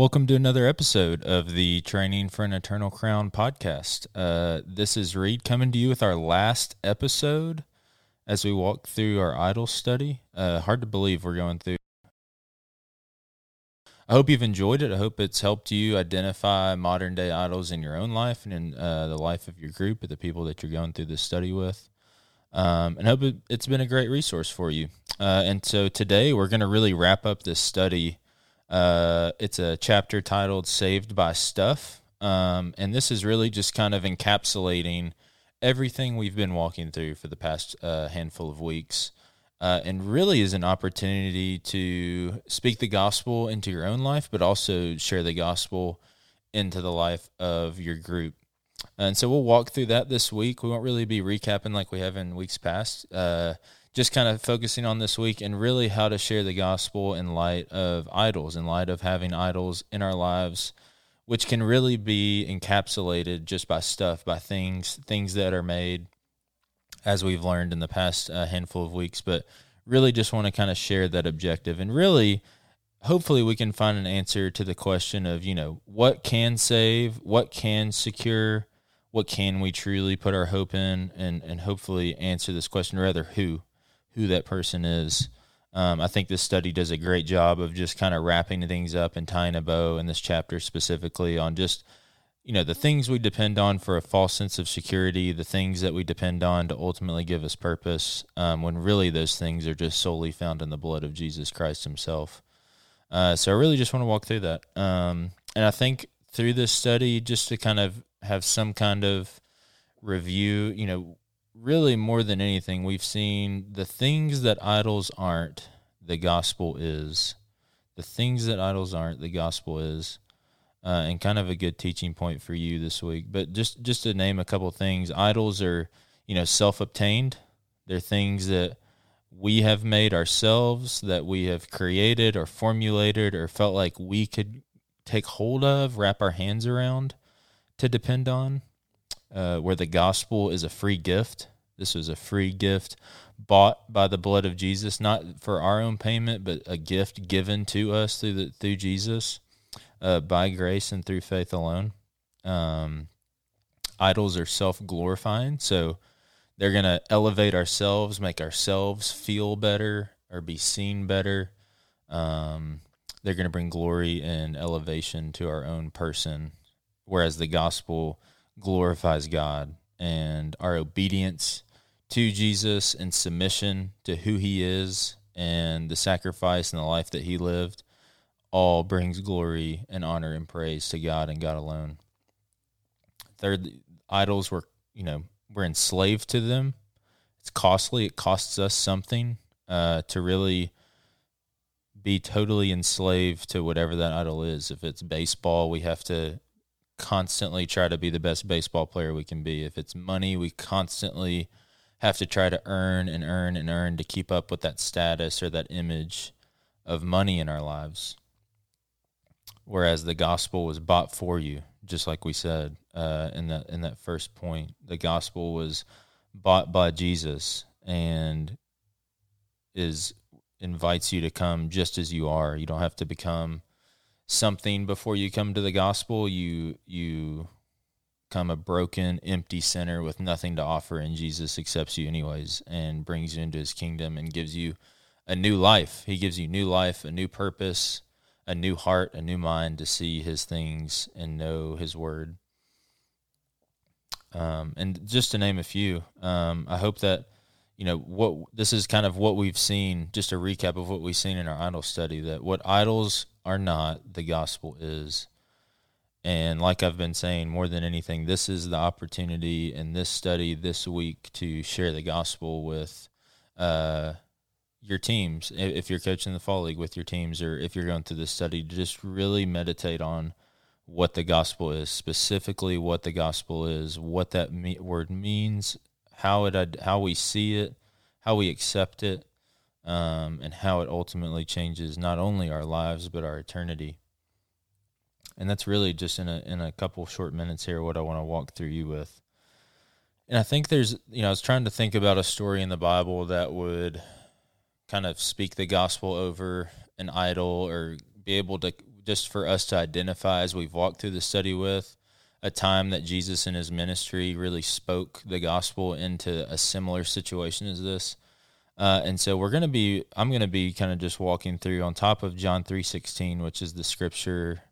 Welcome to another episode of the Training for an Eternal Crown podcast. Uh, this is Reed coming to you with our last episode as we walk through our idol study. Uh, hard to believe we're going through. I hope you've enjoyed it. I hope it's helped you identify modern day idols in your own life and in uh, the life of your group, or the people that you're going through this study with. Um, and hope it, has been a great resource for you. Uh, and so today we're going to really wrap up this study uh, it's a chapter titled Saved by Stuff. Um, and this is really just kind of encapsulating everything we've been walking through for the past uh, handful of weeks. Uh, and really is an opportunity to speak the gospel into your own life, but also share the gospel into the life of your group. And so we'll walk through that this week. We won't really be recapping like we have in weeks past. Uh, just kind of focusing on this week and really how to share the gospel in light of idols, in light of having idols in our lives, which can really be encapsulated just by stuff, by things, things that are made, as we've learned in the past uh, handful of weeks. But really just want to kind of share that objective and really hopefully we can find an answer to the question of you know what can save what can secure what can we truly put our hope in and and hopefully answer this question rather who who that person is. Um, I think this study does a great job of just kind of wrapping things up and tying a bow in this chapter specifically on just you know the things we depend on for a false sense of security, the things that we depend on to ultimately give us purpose, um, when really those things are just solely found in the blood of Jesus Christ Himself. Uh, so I really just want to walk through that, um, and I think through this study, just to kind of have some kind of review, you know, really more than anything, we've seen the things that idols aren't, the gospel is. The things that idols aren't, the gospel is. Uh, and kind of a good teaching point for you this week. But just just to name a couple things, idols are you know self obtained. They're things that we have made ourselves, that we have created or formulated or felt like we could take hold of, wrap our hands around, to depend on. Uh, where the gospel is a free gift. This was a free gift bought by the blood of Jesus, not for our own payment, but a gift given to us through the, through Jesus, uh, by grace and through faith alone. Um, idols are self glorifying, so they're to elevate ourselves, make ourselves feel better or be seen better. Um, they're to bring glory and elevation to our own person, whereas the gospel glorifies God and our obedience to Jesus and submission to who he is and the sacrifice and the life that he lived all brings glory and honor and praise to God and God alone. Third, idols were, you know, we're enslaved to them. It's costly. It costs us something uh, to really be totally enslaved to whatever that idol is. If it's baseball, we have to constantly try to be the best baseball player we can be. If it's money, we constantly have to try to earn and earn and earn to keep up with that status or that image of money in our lives. Whereas the gospel was bought for you, just like we said uh, in that in that first point. The gospel was bought by Jesus and is invites you to come just as you are. You don't have to become something before you come to the gospel. You you come a broken, empty sinner with nothing to offer, and Jesus accepts you anyways and brings you into his kingdom and gives you a new life. He gives you new life, a new purpose, a new heart, a new mind to see his things and know his word. Um, and just to name a few, um, I hope that you know what this is kind of what we've seen. Just a recap of what we've seen in our idol study. That what idols are not, the gospel is. And like I've been saying, more than anything, this is the opportunity in this study this week to share the gospel with uh, your teams. If you're coaching the fall league with your teams, or if you're going through this study, just really meditate on what the gospel is, specifically what the gospel is, what that me- word means, how it how we see it, how we accept it, um, and how it ultimately changes not only our lives but our eternity and that's really just in a in a couple short minutes here what I want to walk through you with. And I think there's you know I was trying to think about a story in the Bible that would kind of speak the gospel over an idol or be able to just for us to identify as we've walked through the study with a time that Jesus and his ministry really spoke the gospel into a similar situation as this. Uh, and so we're going to be, I'm going to be kind of just walking through on top of John 3.16, which is the scripture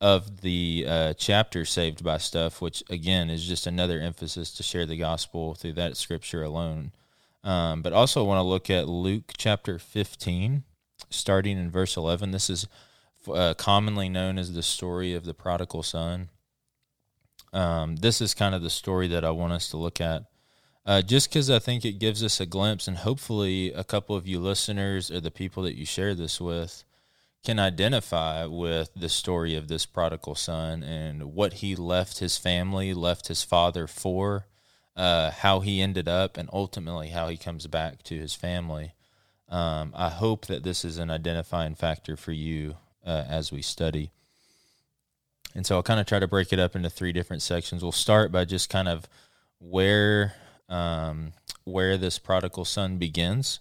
of the uh, chapter saved by stuff, which again is just another emphasis to share the gospel through that scripture alone. Um, but also want to look at Luke chapter 15, starting in verse 11. This is uh, commonly known as the story of the prodigal son. Um, this is kind of the story that I want us to look at. Uh, just because I think it gives us a glimpse, and hopefully, a couple of you listeners or the people that you share this with can identify with the story of this prodigal son and what he left his family, left his father for, uh, how he ended up, and ultimately how he comes back to his family. Um, I hope that this is an identifying factor for you uh, as we study. And so I'll kind of try to break it up into three different sections. We'll start by just kind of where um, where this prodigal son begins.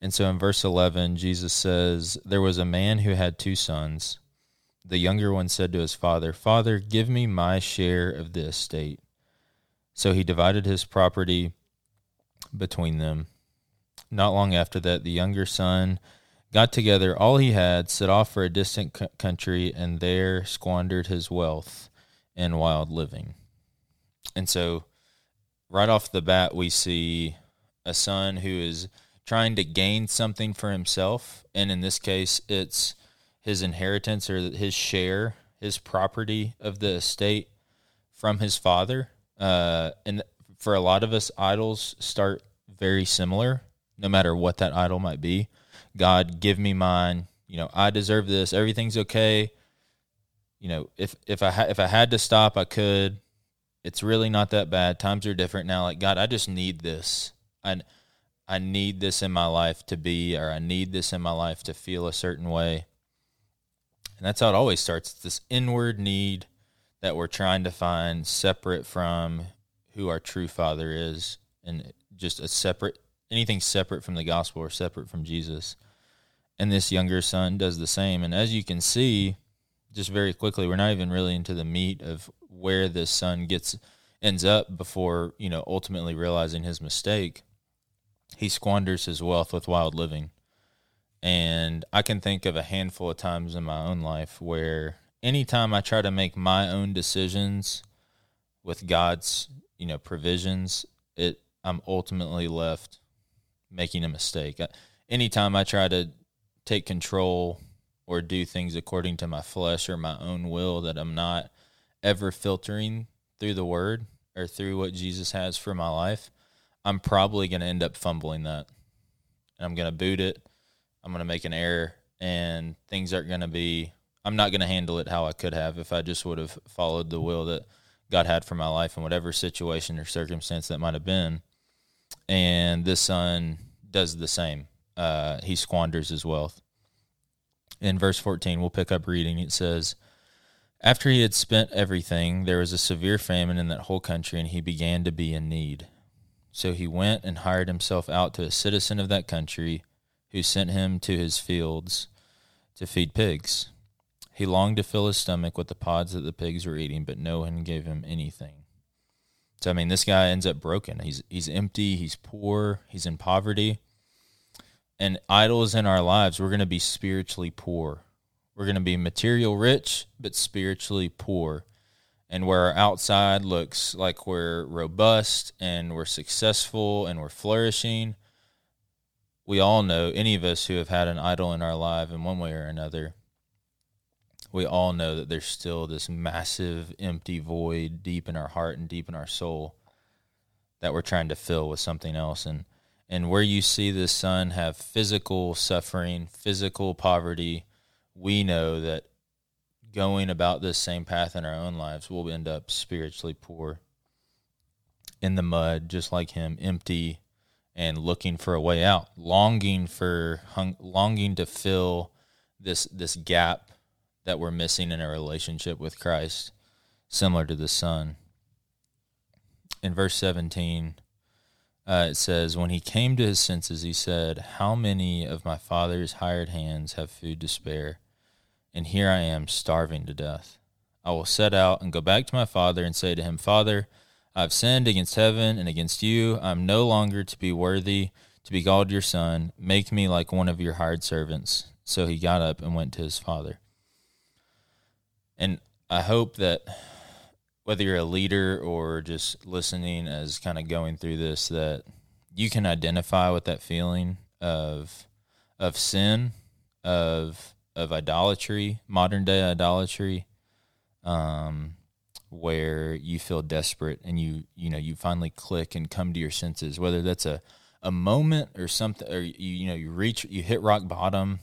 And so in verse 11, Jesus says, There was a man who had two sons. The younger one said to his father, Father, give me my share of the estate. So he divided his property between them. Not long after that, the younger son got together all he had, set off for a distant c- country, and there squandered his wealth in wild living. And so, right off the bat, we see a son who is trying to gain something for himself. And in this case, it's his inheritance or his share, his property of the estate from his father. Uh, and for a lot of us, idols start very similar, no matter what that idol might be. God, give me mine. You know, I deserve this. Everything's okay. You know, if if I ha- if I had to stop, I could. It's really not that bad. Times are different now. Like God, I just need this. I I need this in my life to be, or I need this in my life to feel a certain way. And that's how it always starts. It's this inward need that we're trying to find separate from who our true Father is, and just a separate anything separate from the gospel or separate from Jesus. And this younger son does the same. And as you can see, just very quickly, we're not even really into the meat of where this son gets ends up before, you know, ultimately realizing his mistake. He squanders his wealth with wild living. And I can think of a handful of times in my own life where anytime I try to make my own decisions with God's, you know, provisions, it I'm ultimately left making a mistake. Anytime I try to take control or do things according to my flesh or my own will that I'm not ever filtering through the word or through what Jesus has for my life, I'm probably going to end up fumbling that. And I'm going to boot it. I'm going to make an error and things aren't going to be I'm not going to handle it how I could have if I just would have followed the will that God had for my life in whatever situation or circumstance that might have been and this son does the same. Uh, he squanders his wealth. In verse 14, we'll pick up reading. It says, After he had spent everything, there was a severe famine in that whole country, and he began to be in need. So he went and hired himself out to a citizen of that country, who sent him to his fields to feed pigs. He longed to fill his stomach with the pods that the pigs were eating, but no one gave him anything. So I mean, this guy ends up broken. He's he's empty. He's poor. He's in poverty. And idols in our lives, we're going to be spiritually poor. We're going to be material rich, but spiritually poor. And where our outside looks like we're robust and we're successful and we're flourishing, we all know, any of us who have had an idol in our life in one way or another, we all know that there's still this massive empty void deep in our heart and deep in our soul that we're trying to fill with something else. And and where you see the son have physical suffering physical poverty we know that going about this same path in our own lives we'll end up spiritually poor in the mud just like him empty and looking for a way out longing for hung, longing to fill this this gap that we're missing in a relationship with Christ, similar to the Son. In verse 17, uh, it says, When he came to his senses, he said, How many of my father's hired hands have food to spare? and here I am starving to death. I will set out and go back to my father and say to him, Father, I've sinned against heaven and against you. I'm no longer to be worthy to be called your son. Make me like one of your hired servants. So he got up and went to his father. And I hope that whether you're a leader or just listening as kind of going through this, that you can identify with that feeling of of sin, of of idolatry, modern day idolatry, um, where you feel desperate and you you know you finally click and come to your senses. Whether that's a a moment or something, or you you know you reach you hit rock bottom,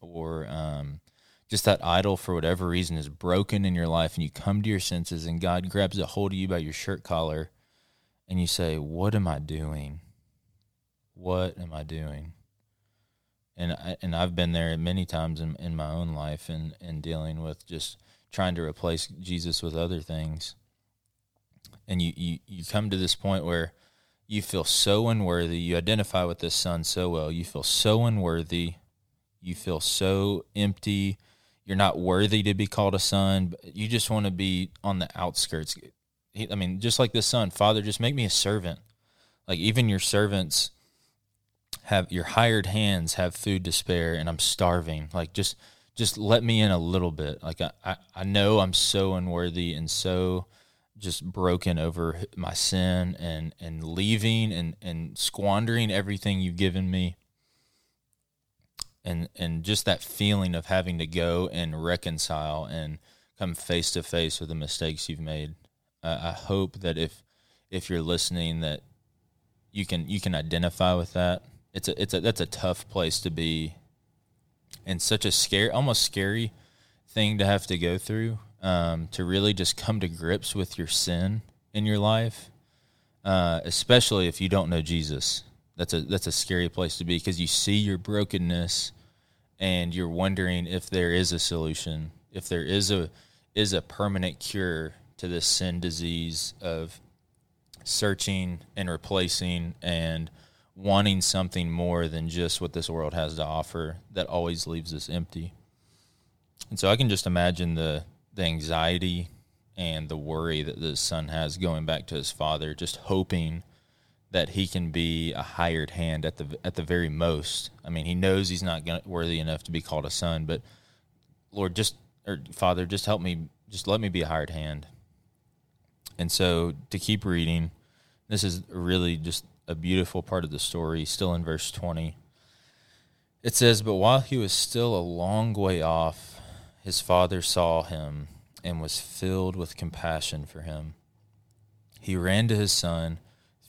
or um, just that idol for whatever reason is broken in your life, and you come to your senses, and God grabs a hold of you by your shirt collar, and you say, "What am I doing? What am I doing?" and I, and I've been there many times in, in my own life and and dealing with just trying to replace Jesus with other things. And you, you, you come to this point where you feel so unworthy. You identify with this son so well. You feel so unworthy. You feel so empty. You're not worthy to be called a son. But you just want to be on the outskirts. I mean, just like the son, Father, just make me a servant. Like even your servants have your hired hands have food to spare and I'm starving. Like just just let me in a little bit. Like I, I, I know I'm so unworthy and so just broken over my sin and, and leaving and, and squandering everything you've given me. And and just that feeling of having to go and reconcile and come face to face with the mistakes you've made. I hope that if if you're listening that you can you can identify with that it's a it's a that's a tough place to be and such a scary almost scary thing to have to go through um, to really just come to grips with your sin in your life uh, especially if you don't know jesus that's a that's a scary place to be because you see your brokenness and you're wondering if there is a solution if there is a is a permanent cure to this sin disease of searching and replacing and wanting something more than just what this world has to offer that always leaves us empty. And so I can just imagine the the anxiety and the worry that the son has going back to his father, just hoping that he can be a hired hand at the at the very most. I mean, he knows he's not worthy enough to be called a son, but Lord, just or Father, just help me, just let me be a hired hand. And so to keep reading, this is really just a beautiful part of the story, still in verse 20. It says, But while he was still a long way off, his father saw him and was filled with compassion for him. He ran to his son,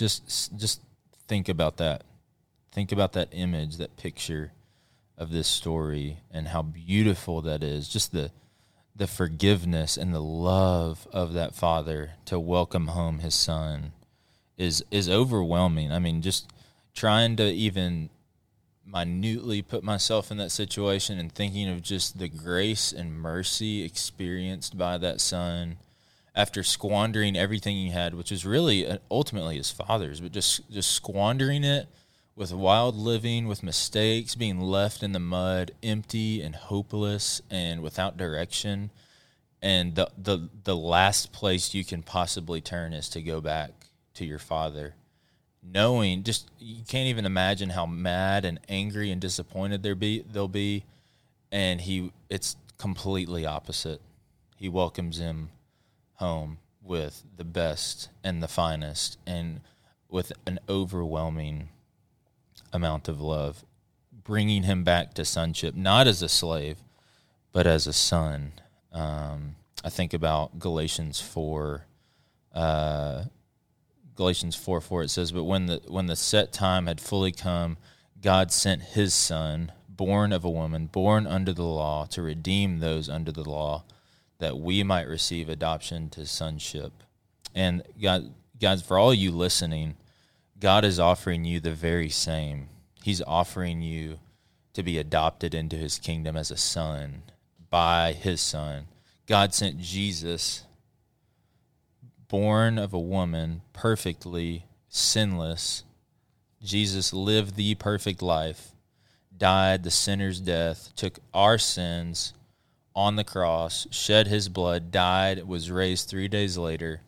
Just just think about that. Think about that image, that picture of this story and how beautiful that is. Just the the forgiveness and the love of that father to welcome home his son is is overwhelming. I mean, just trying to even minutely put myself in that situation and thinking of just the grace and mercy experienced by that son after squandering everything he had, which is really uh, ultimately his father's, but just just squandering it with wild living, with mistakes, being left in the mud, empty and hopeless and without direction. And the, the, the last place you can possibly turn is to go back to your father. Knowing, just you can't even imagine how mad and angry and disappointed be they'll be, and he it's completely opposite. He welcomes him home with the best and the finest, and with an overwhelming amount of love, bringing him back to sonship, not as a slave, but as a son. Um, I think about Galatians four. Uh, Galatians four four. It says, "But when the when the set time had fully come, God sent His Son, born of a woman, born under the law, to redeem those under the law, that we might receive adoption to sonship. And God, guys, for all you listening, God is offering you the very same. He's offering you to be adopted into his kingdom as a son by his son. God sent Jesus, born of a woman, perfectly sinless. Jesus lived the perfect life, died the sinner's death, took our sins on the cross, shed his blood, died, was raised three days later,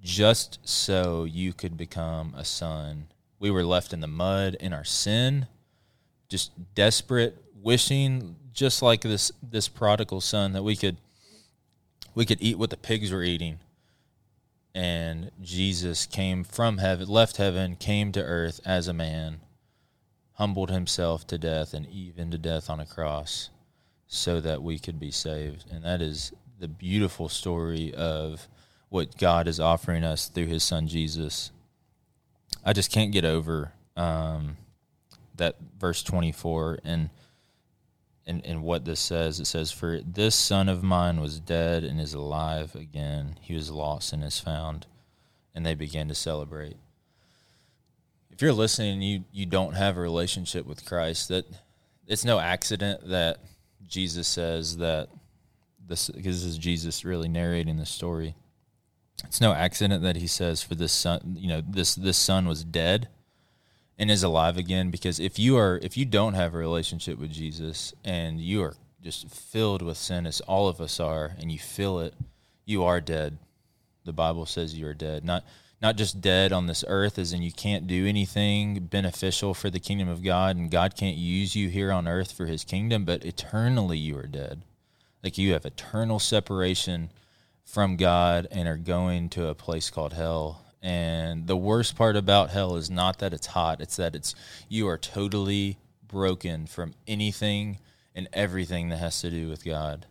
just so you could become a son. We were left in the mud in our sin, just desperate, wishing, just like this this prodigal son, that we could we could eat what the pigs were eating. And Jesus came from heaven, left heaven, came to earth as a man, humbled himself to death and even to death on a cross so that we could be saved. And that is the beautiful story of what God is offering us through his son Jesus. I just can't get over um, that verse 24 and and, and what this says. It says, For this son of mine was dead and is alive again. He was lost and is found. And they began to celebrate. If you're listening you, you don't have a relationship with Christ, that it's no accident that Jesus says that this because this is Jesus really narrating the story. It's no accident that he says for this son, you know, this this son was dead and is alive again because if you are if you don't have a relationship with Jesus and you are just filled with sin as all of us are and you feel it, you are dead. The Bible says you are dead. Not not just dead on this earth as in you can't do anything beneficial for the kingdom of God and God can't use you here on earth for his kingdom, but eternally you are dead. Like you have eternal separation from God and are going to a place called hell. And the worst part about hell is not that it's hot, it's that it's you are totally broken from anything and everything that has to do with God.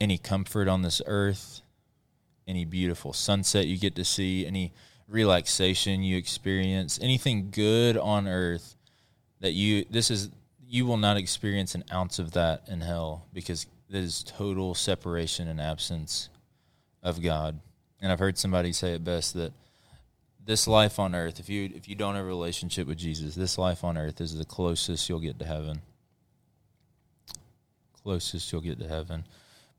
Any comfort on this earth, any beautiful sunset you get to see, any relaxation you experience, anything good on earth that you this is you will not experience an ounce of that in hell because it is total separation and absence of God. And I've heard somebody say it best that this life on earth, if you if you don't have a relationship with Jesus, this life on earth is the closest you'll get to heaven. Closest you'll get to heaven.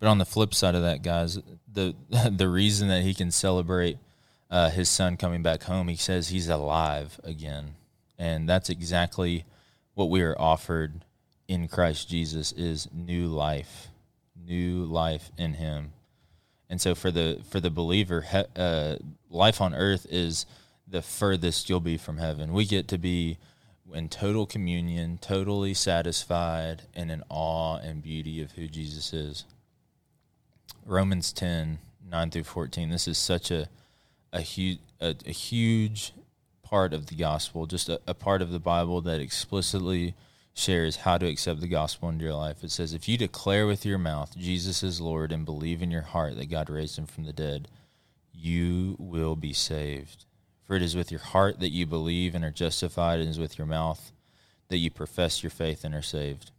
But on the flip side of that, guys, the the reason that he can celebrate uh, his son coming back home, he says he's alive again, and that's exactly what we are offered in Christ Jesus is new life, new life in Him. And so for the for the believer, he, uh, life on earth is the furthest you'll be from heaven. We get to be in total communion, totally satisfied, and in awe and beauty of who Jesus is. Romans 10, 9 through 14. This is such a a huge a, a, huge part of the gospel, just a, a part of the Bible that explicitly shares how to accept the gospel into your life. It says, If you declare with your mouth Jesus is Lord and believe in your heart that God raised him from the dead, you will be saved. For it is with your heart that you believe and are justified, and it is with your mouth that you profess your faith and are saved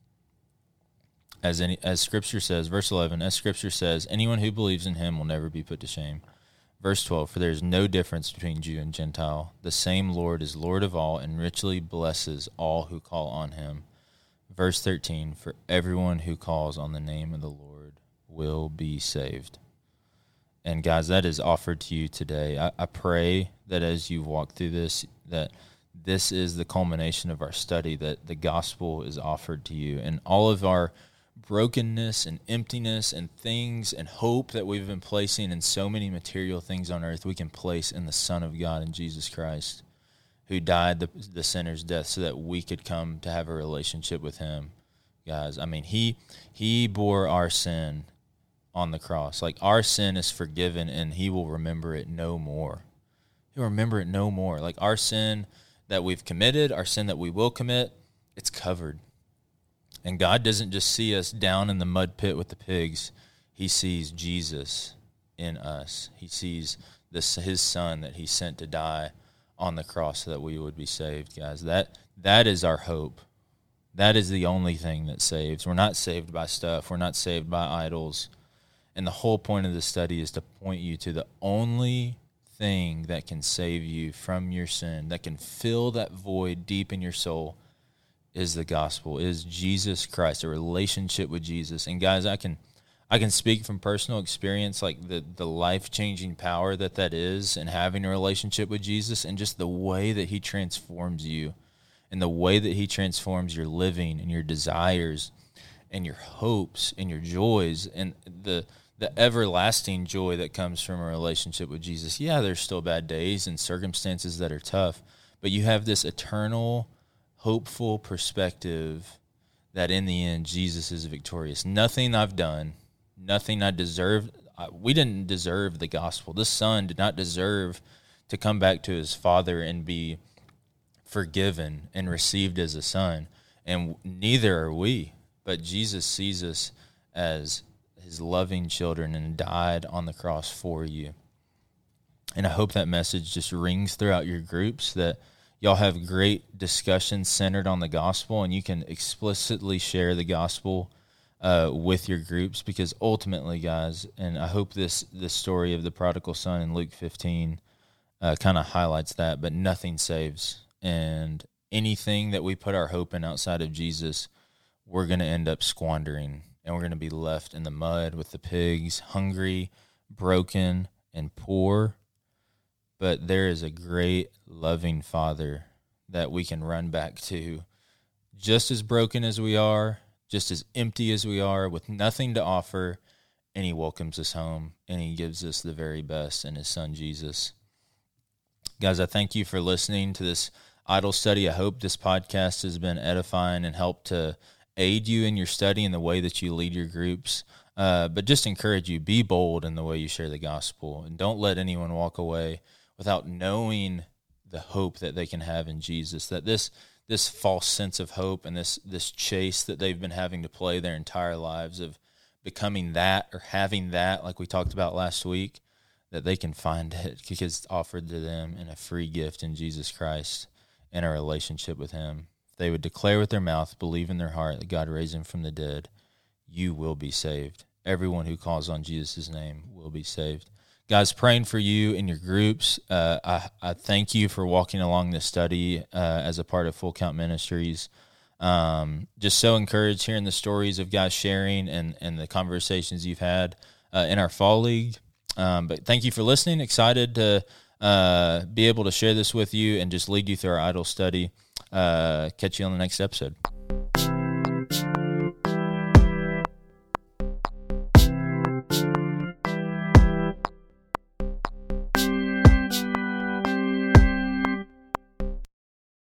as any as scripture says verse 11 as scripture says anyone who believes in him will never be put to shame. Verse 12 for there is no difference between jew and gentile. The same lord is lord of all and richly blesses all who call on him. Verse 13 for everyone who calls on the name of the lord will be saved. And guys that is offered to you today. I, I pray that as you walk through this that this is the culmination of our study that the gospel is offered to you. And all of our brokenness and emptiness and things and hope that we've been placing in so many material things on earth, we can place in the Son of God in Jesus Christ, who died the, the sinner's death so that we could come to have a relationship with Him. Guys, I mean, He He bore our sin on the cross. Like our sin is forgiven, and He will remember it no more. He'll remember it no more. Like our sin that we've committed, our sin that we will commit, it's covered and God doesn't just see us down in the mud pit with the pigs. He sees Jesus in us. He sees this his son that he sent to die on the cross so that we would be saved, guys. That that is our hope. That is the only thing that saves. We're not saved by stuff. We're not saved by idols. And the whole point of this study is to point you to the only thing that can save you from your sin, that can fill that void deep in your soul, is the gospel, is Jesus Christ, a relationship with Jesus. And guys, I can I can speak from personal experience, like the the life changing power that that is, and having a relationship with Jesus, and just the way that He transforms you, and the way that He transforms your living and your desires, and your hopes and your joys, and the the everlasting joy that comes from a relationship with Jesus. Yeah, there's still bad days and circumstances that are tough, but you have this eternal, hopeful perspective that in the end Jesus is victorious. Nothing I've done nothing I deserve. We didn't deserve the gospel. This son did not deserve to come back to his father and be forgiven and received as a son. And neither are we. But Jesus sees us as his loving children and died on the cross for you. And I hope that message just rings throughout your groups that y'all have great discussions centered on the gospel and you can explicitly share the gospel uh, with your groups because ultimately, guys, and I hope this this story of the prodigal son in Luke 15 uh, kind of highlights that. But nothing saves, and anything that we put our hope in outside of Jesus, we're going to end up squandering, and we're going to be left in the mud with the pigs, hungry, broken, and poor. But there is a great, loving Father that we can run back to, just as broken as we are just as empty as we are, with nothing to offer, and He welcomes us home and He gives us the very best in His Son Jesus. Guys, I thank you for listening to this idol study. I hope this podcast has been edifying and helped to aid you in your study and the way that you lead your groups. Uh, but just encourage you be bold in the way you share the gospel and don't let anyone walk away without knowing the hope that they can have in Jesus. That this this false sense of hope and this this chase that they've been having to play their entire lives of becoming that or having that like we talked about last week that they can find it. Because it's offered to them in a free gift in Jesus Christ and a relationship with him. They would declare with their mouth believe in their heart that God raised him from the dead. You will be saved. Everyone who calls on Jesus' name will be saved guys praying for you in your groups. Uh, I, I thank you for walking along this study uh, as a part of full count ministries. Um, just so encouraged hearing the stories of guys sharing and, and the conversations you've had uh, in our fall league. Um, but thank you for listening. Excited to uh, be able to share this with you and just lead you through our idol study. Uh, catch you on the next episode